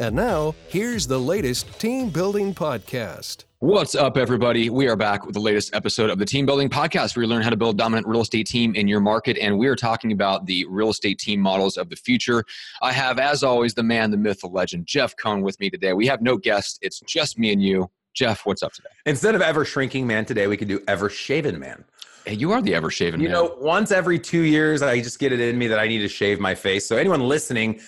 And now, here's the latest team building podcast. What's up, everybody? We are back with the latest episode of the Team Building Podcast, where you learn how to build a dominant real estate team in your market. And we are talking about the real estate team models of the future. I have, as always, the man, the myth, the legend, Jeff Cohn, with me today. We have no guest, it's just me and you. Jeff, what's up today? Instead of ever shrinking man today, we could do ever shaven man. Hey, you are the ever shaven You man. know, once every two years, I just get it in me that I need to shave my face. So, anyone listening,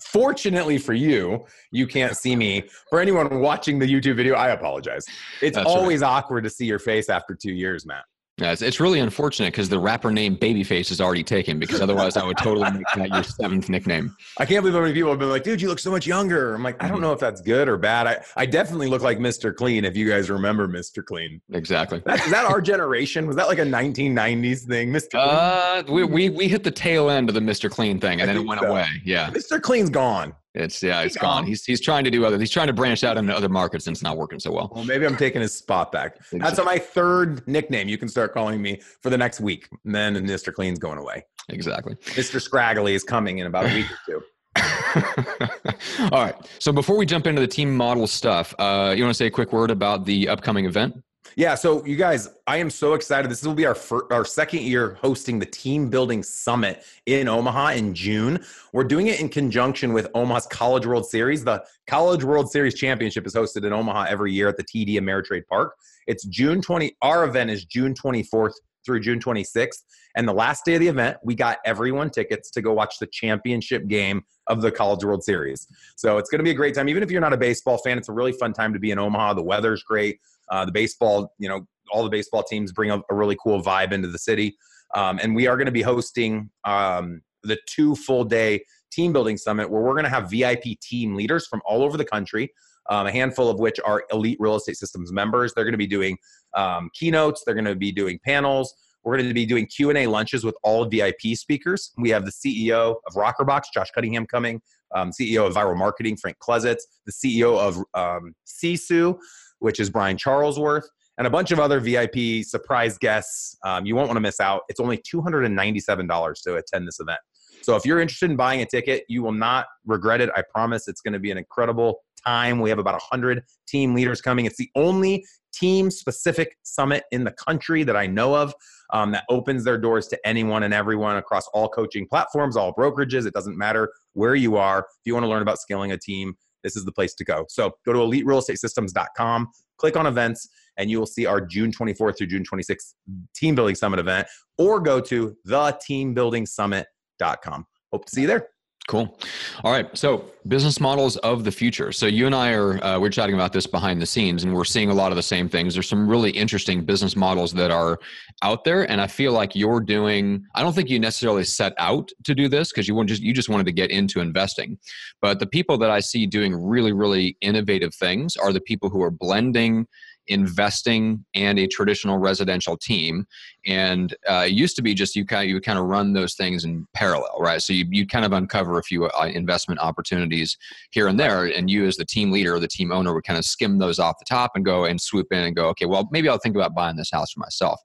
fortunately for you, you can't see me. For anyone watching the YouTube video, I apologize. It's That's right. always awkward to see your face after two years, Matt. Yeah, it's, it's really unfortunate because the rapper name Babyface is already taken because otherwise I would totally make that your seventh nickname. I can't believe how many people have been like, dude, you look so much younger. I'm like, I don't know if that's good or bad. I, I definitely look like Mr. Clean if you guys remember Mr. Clean. Exactly. That, is that our generation? Was that like a 1990s thing? Mr. Clean? Uh, we, we, we hit the tail end of the Mr. Clean thing and I then it went so. away. Yeah. Mr. Clean's gone. It's yeah, it's gone. He's he's trying to do other. He's trying to branch out into other markets, and it's not working so well. Well, maybe I'm taking his spot back. That's my third nickname. You can start calling me for the next week. And then Mr. Clean's going away. Exactly. Mr. Scraggly is coming in about a week or two. All right. So before we jump into the team model stuff, uh, you want to say a quick word about the upcoming event? Yeah, so you guys, I am so excited. This will be our fir- our second year hosting the Team Building Summit in Omaha in June. We're doing it in conjunction with Omaha's College World Series. The College World Series Championship is hosted in Omaha every year at the TD Ameritrade Park. It's June 20. Our event is June 24th through June 26th. And the last day of the event, we got everyone tickets to go watch the championship game of the College World Series. So it's going to be a great time. Even if you're not a baseball fan, it's a really fun time to be in Omaha. The weather's great. Uh, the baseball, you know, all the baseball teams bring a, a really cool vibe into the city. Um, and we are going to be hosting um, the two full day team building summit where we're going to have VIP team leaders from all over the country, um, a handful of which are elite real estate systems members. They're going to be doing um, keynotes. They're going to be doing panels. We're going to be doing Q and A lunches with all VIP speakers. We have the CEO of Rockerbox, Josh Cunningham, coming. Um, CEO of Vyral Marketing, Frank Klesitz. The CEO of um, Sisu, which is Brian Charlesworth, and a bunch of other VIP surprise guests. Um, you won't want to miss out. It's only $297 to attend this event. So if you're interested in buying a ticket, you will not regret it. I promise it's going to be an incredible time. We have about 100 team leaders coming. It's the only team specific summit in the country that I know of um, that opens their doors to anyone and everyone across all coaching platforms, all brokerages. It doesn't matter where you are. If you want to learn about scaling a team, this is the place to go. So go to eliterealestatesystems.com, click on events, and you will see our June 24th through June 26th Team Building Summit event, or go to theteambuildingsummit.com. Hope to see you there. Cool. All right. So, business models of the future. So, you and I are uh, we're chatting about this behind the scenes, and we're seeing a lot of the same things. There's some really interesting business models that are out there, and I feel like you're doing. I don't think you necessarily set out to do this because you want just you just wanted to get into investing, but the people that I see doing really really innovative things are the people who are blending investing and a traditional residential team. And uh, it used to be just you kind of, you would kind of run those things in parallel right? So you you kind of uncover a few uh, investment opportunities here and there and you as the team leader or the team owner would kind of skim those off the top and go and swoop in and go okay well maybe i'll think about buying this house for myself.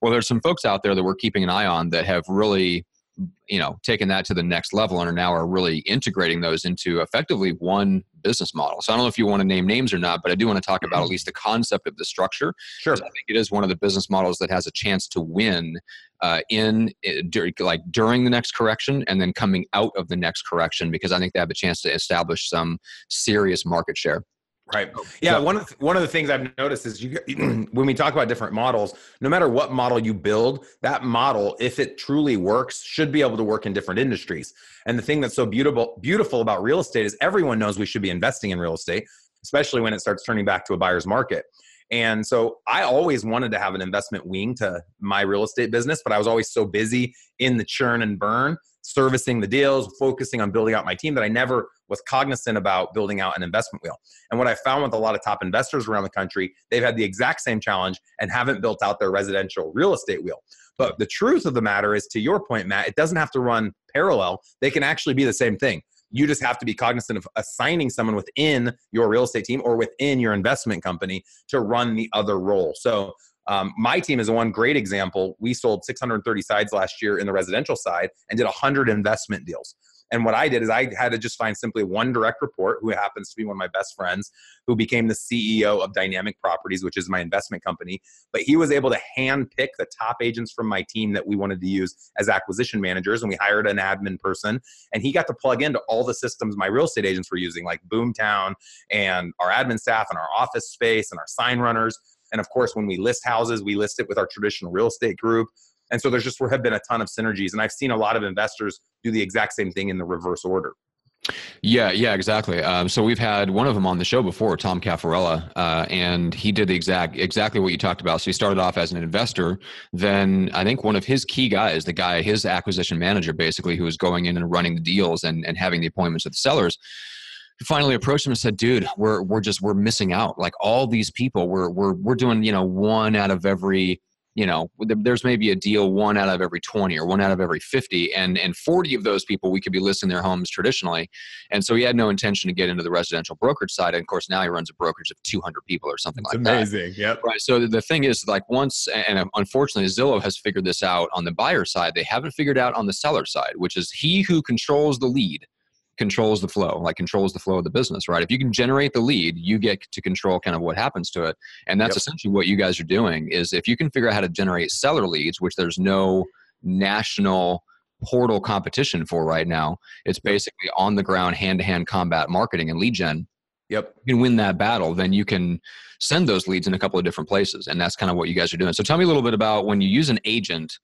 Well there's some folks out there that we're keeping an eye on that have really you know taken that to the next level and are now are really integrating those into effectively one business model so i don't know if you want to name names or not but i do want to talk about at least the concept of the structure Sure. I think it is one of the business models that has a chance to win uh, in uh, like during the next correction and then coming out of the next correction because I think they have a chance to establish some serious market share. Right. Oh, yeah. One of the, one of the things I've noticed is you when we talk about different models, no matter what model you build, that model, if it truly works, should be able to work in different industries. And the thing that's so beautiful beautiful about real estate is everyone knows we should be investing in real estate, especially when it starts turning back to a buyer's market. And so I always wanted to have an investment wing to my real estate business, but I was always so busy in the churn and burn servicing the deals, focusing on building out my team that I never was cognizant about building out an investment wheel. And what I found with a lot of top investors around the country, they've had the exact same challenge and haven't built out their residential real estate wheel. But the truth of the matter is, to your point, Matt, it doesn't have to run parallel. They can actually be the same thing. You just have to be cognizant of assigning someone within your real estate team or within your investment company to run the other role. So um, my team is one great example. We sold 630 sides last year in the residential side and did 100 investment deals. And what I did is I had to just find simply one direct report who happens to be one of my best friends who became the CEO of Dynamic Properties, which is my investment company. But he was able to hand pick the top agents from my team that we wanted to use as acquisition managers. And we hired an admin person and he got to plug into all the systems my real estate agents were using, like Boomtown and our admin staff and our office space and our sign runners. And of course, when we list houses, we list it with our traditional real estate group. And so there's just have been a ton of synergies. And I've seen a lot of investors do the exact same thing in the reverse order. Yeah, yeah, exactly. Um, so we've had one of them on the show before, Tom Caffarella, uh, and he did the exact exactly what you talked about. So he started off as an investor. Then I think one of his key guys, the guy, his acquisition manager, basically, who was going in and running the deals and, and having the appointments with the sellers, finally approached him and said, "Dude, we're we're just we're missing out. Like all these people, we're we're we're doing you know one out of every." you know there's maybe a deal one out of every 20 or one out of every 50 and and 40 of those people we could be listing their homes traditionally and so he had no intention to get into the residential brokerage side and of course now he runs a brokerage of 200 people or something it's like amazing. that amazing yep right so the thing is like once and um, unfortunately zillow has figured this out on the buyer side they haven't figured out on the seller side which is he who controls the lead controls the flow, like controls the flow of the business, right? If you can generate the lead, you get to control kind of what happens to it. And that's yep. essentially what you guys are doing is if you can figure out how to generate seller leads, which there's no national portal competition for right now, it's basically on the ground hand to hand combat marketing and lead gen. Yep. You can win that battle, then you can send those leads in a couple of different places. And that's kind of what you guys are doing. So tell me a little bit about when you use an agent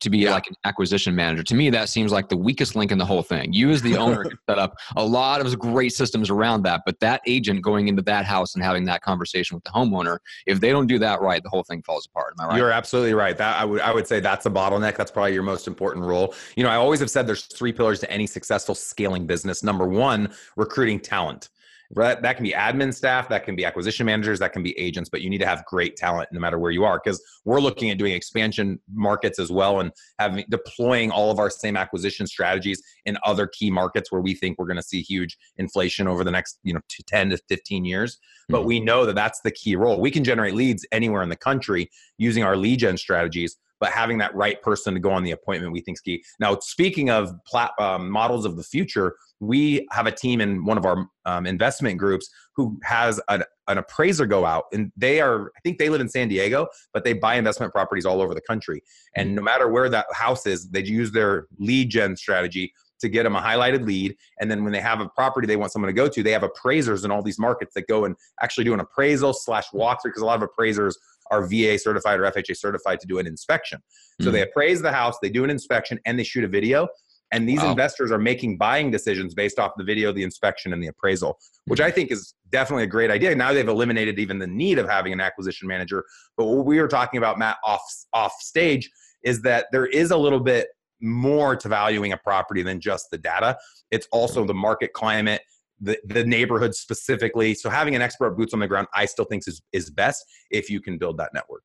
to be yeah. like an acquisition manager. To me, that seems like the weakest link in the whole thing. You, as the owner, can set up a lot of great systems around that, but that agent going into that house and having that conversation with the homeowner, if they don't do that right, the whole thing falls apart. Am I right? You're absolutely right. That I would I would say that's a bottleneck. That's probably your most important role. You know, I always have said there's three pillars to any successful scaling business. Number one, recruiting talent. That, that can be admin staff, that can be acquisition managers, that can be agents, but you need to have great talent no matter where you are because we're looking at doing expansion markets as well and having deploying all of our same acquisition strategies in other key markets where we think we're going to see huge inflation over the next you know 10 to 15 years. But mm-hmm. we know that that's the key role. We can generate leads anywhere in the country using our lead gen strategies but having that right person to go on the appointment we think is key. Now, speaking of plat, um, models of the future, we have a team in one of our um, investment groups who has an, an appraiser go out and they are i think they live in san diego but they buy investment properties all over the country and no matter where that house is they use their lead gen strategy to get them a highlighted lead and then when they have a property they want someone to go to they have appraisers in all these markets that go and actually do an appraisal slash walkthrough because a lot of appraisers are va certified or fha certified to do an inspection so mm-hmm. they appraise the house they do an inspection and they shoot a video and these wow. investors are making buying decisions based off the video, the inspection, and the appraisal, which I think is definitely a great idea. Now they've eliminated even the need of having an acquisition manager. But what we were talking about, Matt, off off stage, is that there is a little bit more to valuing a property than just the data. It's also the market climate, the, the neighborhood specifically. So having an expert boots on the ground, I still think is, is best if you can build that network.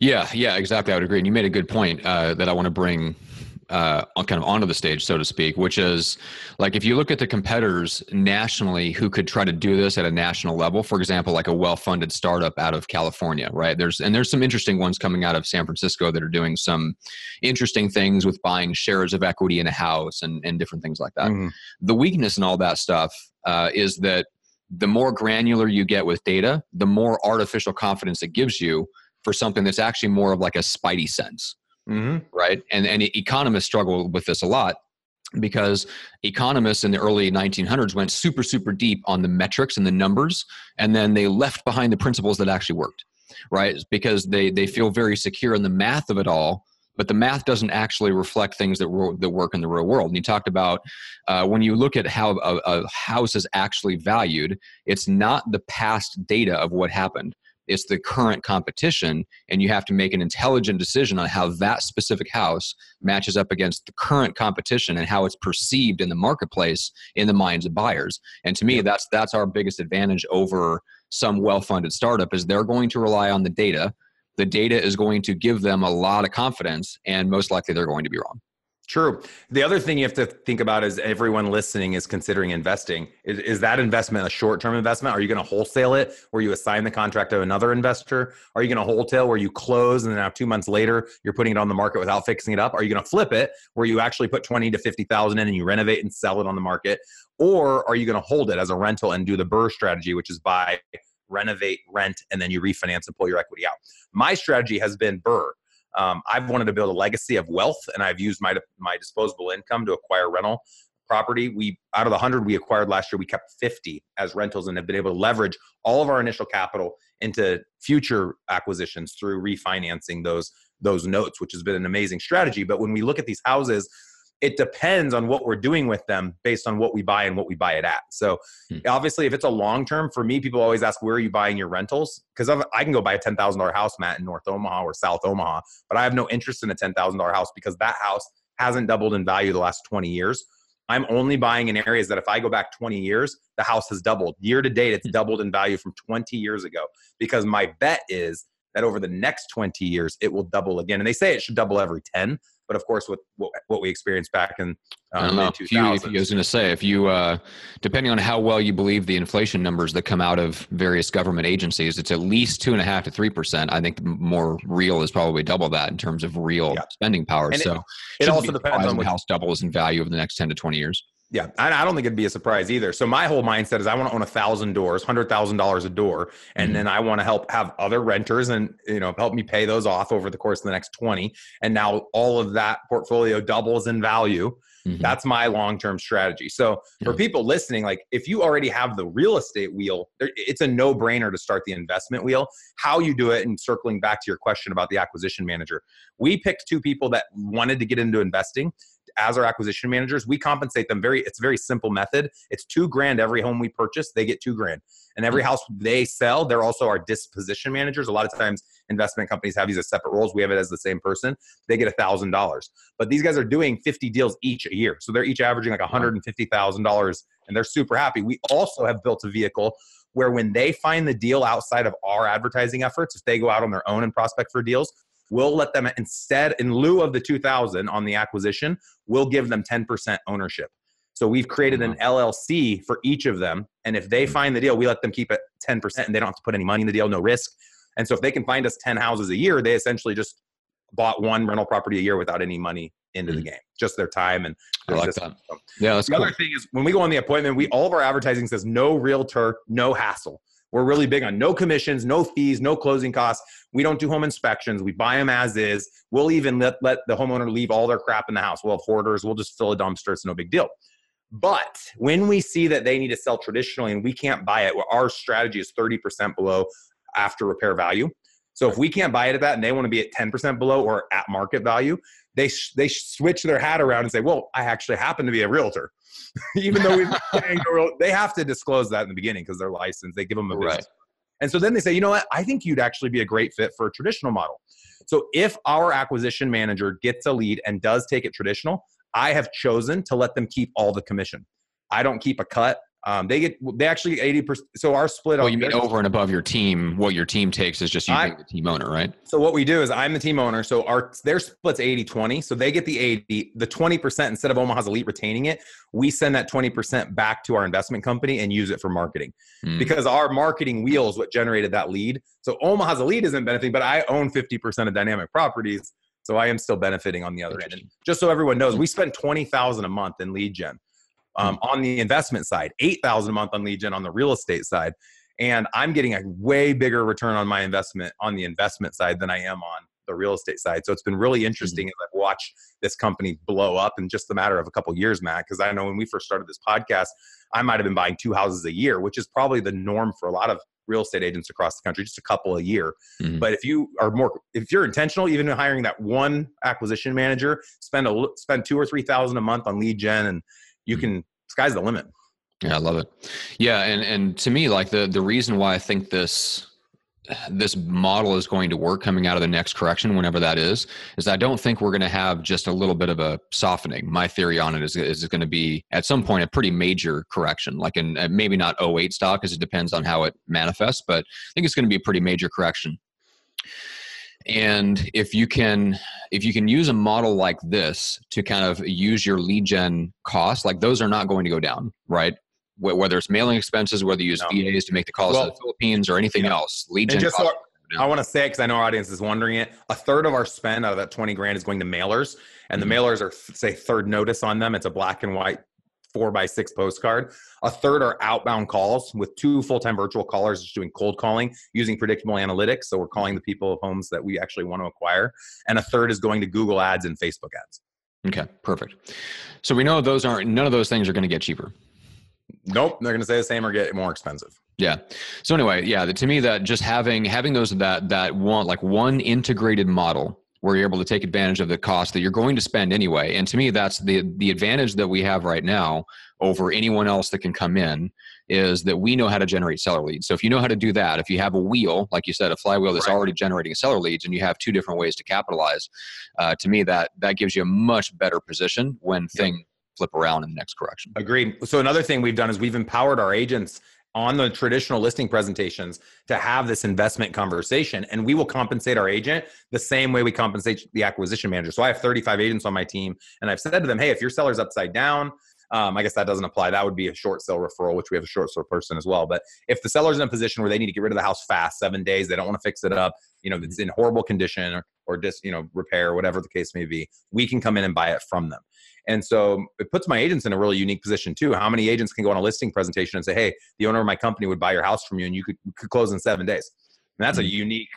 Yeah, yeah, exactly. I would agree. And you made a good point uh, that I want to bring uh, kind of onto the stage, so to speak, which is like if you look at the competitors nationally who could try to do this at a national level, for example, like a well-funded startup out of California, right? There's and there's some interesting ones coming out of San Francisco that are doing some interesting things with buying shares of equity in a house and, and different things like that. Mm-hmm. The weakness in all that stuff uh, is that the more granular you get with data, the more artificial confidence it gives you for something that's actually more of like a spidey sense mm-hmm. right? And and economists struggle with this a lot because economists in the early 1900s went super super deep on the metrics and the numbers, and then they left behind the principles that actually worked, right? Because they they feel very secure in the math of it all. But the math doesn't actually reflect things that, that work in the real world. And you talked about uh, when you look at how a, a house is actually valued, it's not the past data of what happened it's the current competition and you have to make an intelligent decision on how that specific house matches up against the current competition and how it's perceived in the marketplace in the minds of buyers. And to me that's that's our biggest advantage over some well-funded startup is they're going to rely on the data. The data is going to give them a lot of confidence and most likely they're going to be wrong True. The other thing you have to think about is everyone listening is considering investing. Is, is that investment a short term investment? Are you going to wholesale it where you assign the contract to another investor? Are you going to wholesale where you close and then now two months later you're putting it on the market without fixing it up? Are you going to flip it where you actually put 20 to 50,000 in and you renovate and sell it on the market? Or are you going to hold it as a rental and do the BRRRR strategy, which is buy, renovate, rent, and then you refinance and pull your equity out? My strategy has been BRRRR um, I've wanted to build a legacy of wealth, and I've used my my disposable income to acquire rental property. We out of the hundred we acquired last year, we kept fifty as rentals, and have been able to leverage all of our initial capital into future acquisitions through refinancing those those notes, which has been an amazing strategy. But when we look at these houses it depends on what we're doing with them based on what we buy and what we buy it at. So hmm. obviously, if it's a long term, for me, people always ask, where are you buying your rentals? Because I can go buy a $10,000 house, Matt, in North Omaha or South Omaha, but I have no interest in a $10,000 house because that house hasn't doubled in value the last 20 years. I'm only buying in areas that if I go back 20 years, the house has doubled. Year to date, it's hmm. doubled in value from 20 years ago because my bet is that over the next 20 years, it will double again. And they say it should double every 10. But of course, with what, what we experienced back in um, I don't know. If you, if you, I was going to say, if you, uh, depending on how well you believe the inflation numbers that come out of various government agencies, it's at least two and a half to three percent. I think more real is probably double that in terms of real yeah. spending power. And so it, it also depends on the house doubles in value over the next ten to twenty years. Yeah, I don't think it'd be a surprise either. So my whole mindset is I want to own a thousand doors, hundred thousand dollars a door, and mm-hmm. then I want to help have other renters and you know help me pay those off over the course of the next twenty. And now all of that portfolio doubles in value. Mm-hmm. That's my long term strategy. So for people listening, like if you already have the real estate wheel, it's a no brainer to start the investment wheel. How you do it, and circling back to your question about the acquisition manager, we picked two people that wanted to get into investing as our acquisition managers, we compensate them very, it's a very simple method. It's two grand every home we purchase, they get two grand. And every hmm. house they sell, they're also our disposition managers. A lot of times investment companies have these as separate roles. We have it as the same person. They get a thousand dollars. But these guys are doing 50 deals each a year. So they're each averaging like $150,000 and they're super happy. We also have built a vehicle where when they find the deal outside of our advertising efforts, if they go out on their own and prospect for deals, we'll let them instead in lieu of the 2000 on the acquisition we'll give them 10% ownership so we've created an llc for each of them and if they mm-hmm. find the deal we let them keep it 10% and they don't have to put any money in the deal no risk and so if they can find us 10 houses a year they essentially just bought one rental property a year without any money into mm-hmm. the game just their time and I like that. yeah the cool. other thing is when we go on the appointment we all of our advertising says no realtor no hassle we're really big on no commissions, no fees, no closing costs. We don't do home inspections. We buy them as is. We'll even let, let the homeowner leave all their crap in the house. We'll have hoarders. We'll just fill a dumpster. It's no big deal. But when we see that they need to sell traditionally and we can't buy it, our strategy is 30% below after repair value. So if we can't buy it at that and they want to be at 10% below or at market value, they they switch their hat around and say, "Well, I actually happen to be a realtor," even though we've they have to disclose that in the beginning because they're licensed. They give them a business. Right. And so then they say, you know what? I think you'd actually be a great fit for a traditional model. So if our acquisition manager gets a lead and does take it traditional, I have chosen to let them keep all the commission. I don't keep a cut. Um, they get they actually eighty percent. So our split. Well, you mean over and above your team? What your team takes is just you being the team owner, right? So what we do is I'm the team owner. So our their splits 80-20. So they get the eighty, the twenty percent instead of Omaha's elite retaining it. We send that twenty percent back to our investment company and use it for marketing hmm. because our marketing wheel is what generated that lead. So Omaha's elite isn't benefiting, but I own fifty percent of Dynamic Properties. So I am still benefiting on the other end. And just so everyone knows, we spend twenty thousand a month in lead gen um, on the investment side, 8000 a month on lead gen on the real estate side. And I'm getting a way bigger return on my investment on the investment side than I am on the real estate side. So it's been really interesting mm-hmm. as I've watched this company blow up in just a matter of a couple of years, Matt. Because I know when we first started this podcast, I might have been buying two houses a year, which is probably the norm for a lot of real estate agents across the country, just a couple a year. Mm-hmm. But if you are more, if you're intentional, even hiring that one acquisition manager, spend a spend two or three thousand a month on lead gen, and you mm-hmm. can sky's the limit. Yeah, I love it. Yeah, and and to me, like the the reason why I think this this model is going to work coming out of the next correction, whenever that is, is I don't think we're going to have just a little bit of a softening. My theory on it is, is going to be at some point a pretty major correction, like in uh, maybe not 08 stock, because it depends on how it manifests, but I think it's going to be a pretty major correction. And if you can, if you can use a model like this to kind of use your lead gen costs, like those are not going to go down, right? whether it's mailing expenses, whether you use no. VAs to make the calls well, to the Philippines or anything yeah. else. Lead gen just so I want to say because I know our audience is wondering it. A third of our spend out of that 20 grand is going to mailers, and mm-hmm. the mailers are say third notice on them. It's a black and white four by six postcard. A third are outbound calls with two full time virtual callers just doing cold calling using predictable analytics. So we're calling the people of homes that we actually want to acquire. And a third is going to Google ads and Facebook ads. Okay, perfect. So we know those aren't, none of those things are going to get cheaper. Nope, they're going to stay the same or get more expensive. Yeah. So anyway, yeah, to me that just having having those that that want like one integrated model where you're able to take advantage of the cost that you're going to spend anyway. And to me, that's the the advantage that we have right now over anyone else that can come in is that we know how to generate seller leads. So if you know how to do that, if you have a wheel, like you said, a flywheel that's right. already generating seller leads, and you have two different ways to capitalize, uh, to me that that gives you a much better position when yep. thing flip around in the next correction. Agreed. So another thing we've done is we've empowered our agents on the traditional listing presentations to have this investment conversation and we will compensate our agent the same way we compensate the acquisition manager. So i have 35 agents on my team and i've said to them hey if your seller's upside down um, i guess that doesn't apply that would be a short sale referral which we have a short sale person as well but if the seller's in a position where they need to get rid of the house fast seven days they don't want to fix it up you know it's in horrible condition or, or just you know repair whatever the case may be we can come in and buy it from them and so it puts my agents in a really unique position too. How many agents can go on a listing presentation and say, "Hey, the owner of my company would buy your house from you, and you could, could close in seven days." And that's mm-hmm. a unique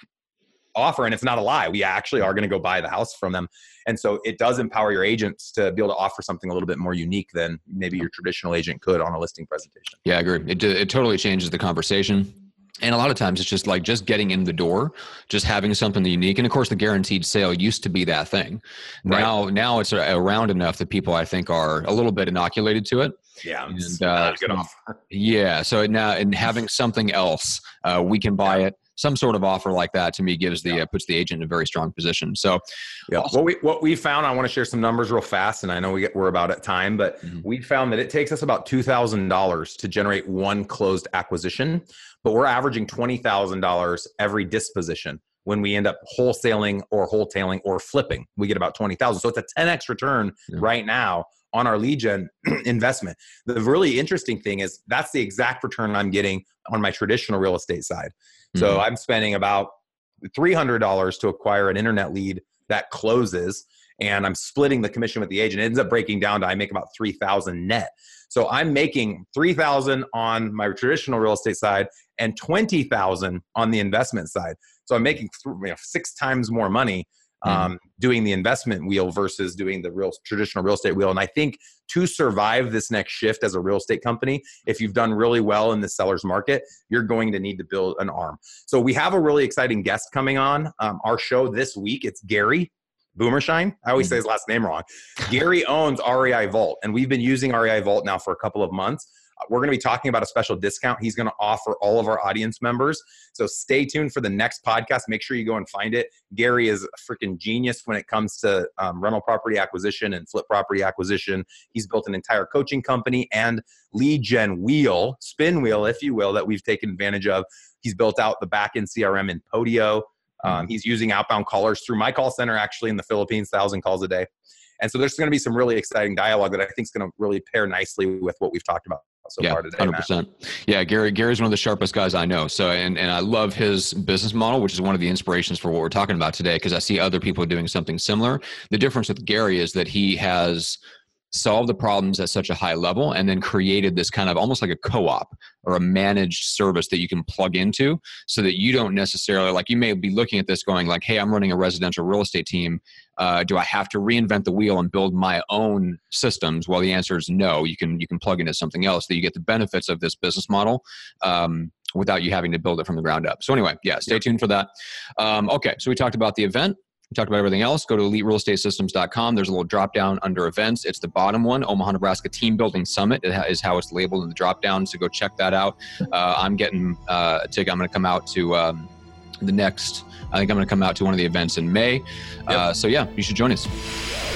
offer, and it's not a lie. We actually are going to go buy the house from them, and so it does empower your agents to be able to offer something a little bit more unique than maybe your traditional agent could on a listing presentation. Yeah, I agree. It it totally changes the conversation and a lot of times it's just like just getting in the door just having something unique and of course the guaranteed sale used to be that thing right. now now it's around enough that people i think are a little bit inoculated to it yeah and, uh, yeah so now and having something else uh, we can buy it some sort of offer like that to me gives the yeah. uh, puts the agent in a very strong position. So, yeah, what we what we found, I want to share some numbers real fast, and I know we get, we're about at time, but mm-hmm. we found that it takes us about two thousand dollars to generate one closed acquisition, but we're averaging twenty thousand dollars every disposition when we end up wholesaling or wholetailing or flipping. We get about twenty thousand, so it's a ten x return yeah. right now on our lead gen investment. The really interesting thing is that's the exact return I'm getting on my traditional real estate side. So mm-hmm. I'm spending about $300 to acquire an internet lead that closes and I'm splitting the commission with the agent. It ends up breaking down to I make about 3000 net. So I'm making 3000 on my traditional real estate side and 20,000 on the investment side. So I'm making th- you know, six times more money. Um, mm-hmm. doing the investment wheel versus doing the real traditional real estate wheel. And I think to survive this next shift as a real estate company, if you've done really well in the seller's market, you're going to need to build an arm. So we have a really exciting guest coming on um, our show this week. It's Gary. Boomershine. I always say mm-hmm. his last name wrong. Gary owns REI Vault, and we've been using REI Vault now for a couple of months. We're going to be talking about a special discount he's going to offer all of our audience members. So stay tuned for the next podcast. Make sure you go and find it. Gary is a freaking genius when it comes to um, rental property acquisition and flip property acquisition. He's built an entire coaching company and lead gen wheel, spin wheel, if you will, that we've taken advantage of. He's built out the back end CRM in Podio. Um, he's using outbound callers through my call center, actually in the Philippines, thousand calls a day. And so there's going to be some really exciting dialogue that I think is going to really pair nicely with what we've talked about so yeah. Hundred percent. Yeah, Gary. Gary's one of the sharpest guys I know. So, and and I love his business model, which is one of the inspirations for what we're talking about today. Because I see other people doing something similar. The difference with Gary is that he has solved the problems at such a high level and then created this kind of almost like a co-op or a managed service that you can plug into so that you don't necessarily like you may be looking at this going like hey i'm running a residential real estate team. Uh, do i have to reinvent the wheel and build my own systems? Well the answer is no. You can you can plug into something else that you get the benefits of this business model um, without you having to build it from the ground up. So anyway yeah stay tuned for that. Um, okay so we talked about the event we talked about everything else. Go to eliterealestatesystems.com. There's a little drop down under events. It's the bottom one, Omaha, Nebraska Team Building Summit is how it's labeled in the drop down. So go check that out. Uh, I'm getting uh, a ticket. I'm going to come out to um, the next. I think I'm going to come out to one of the events in May. Yep. Uh, so yeah, you should join us.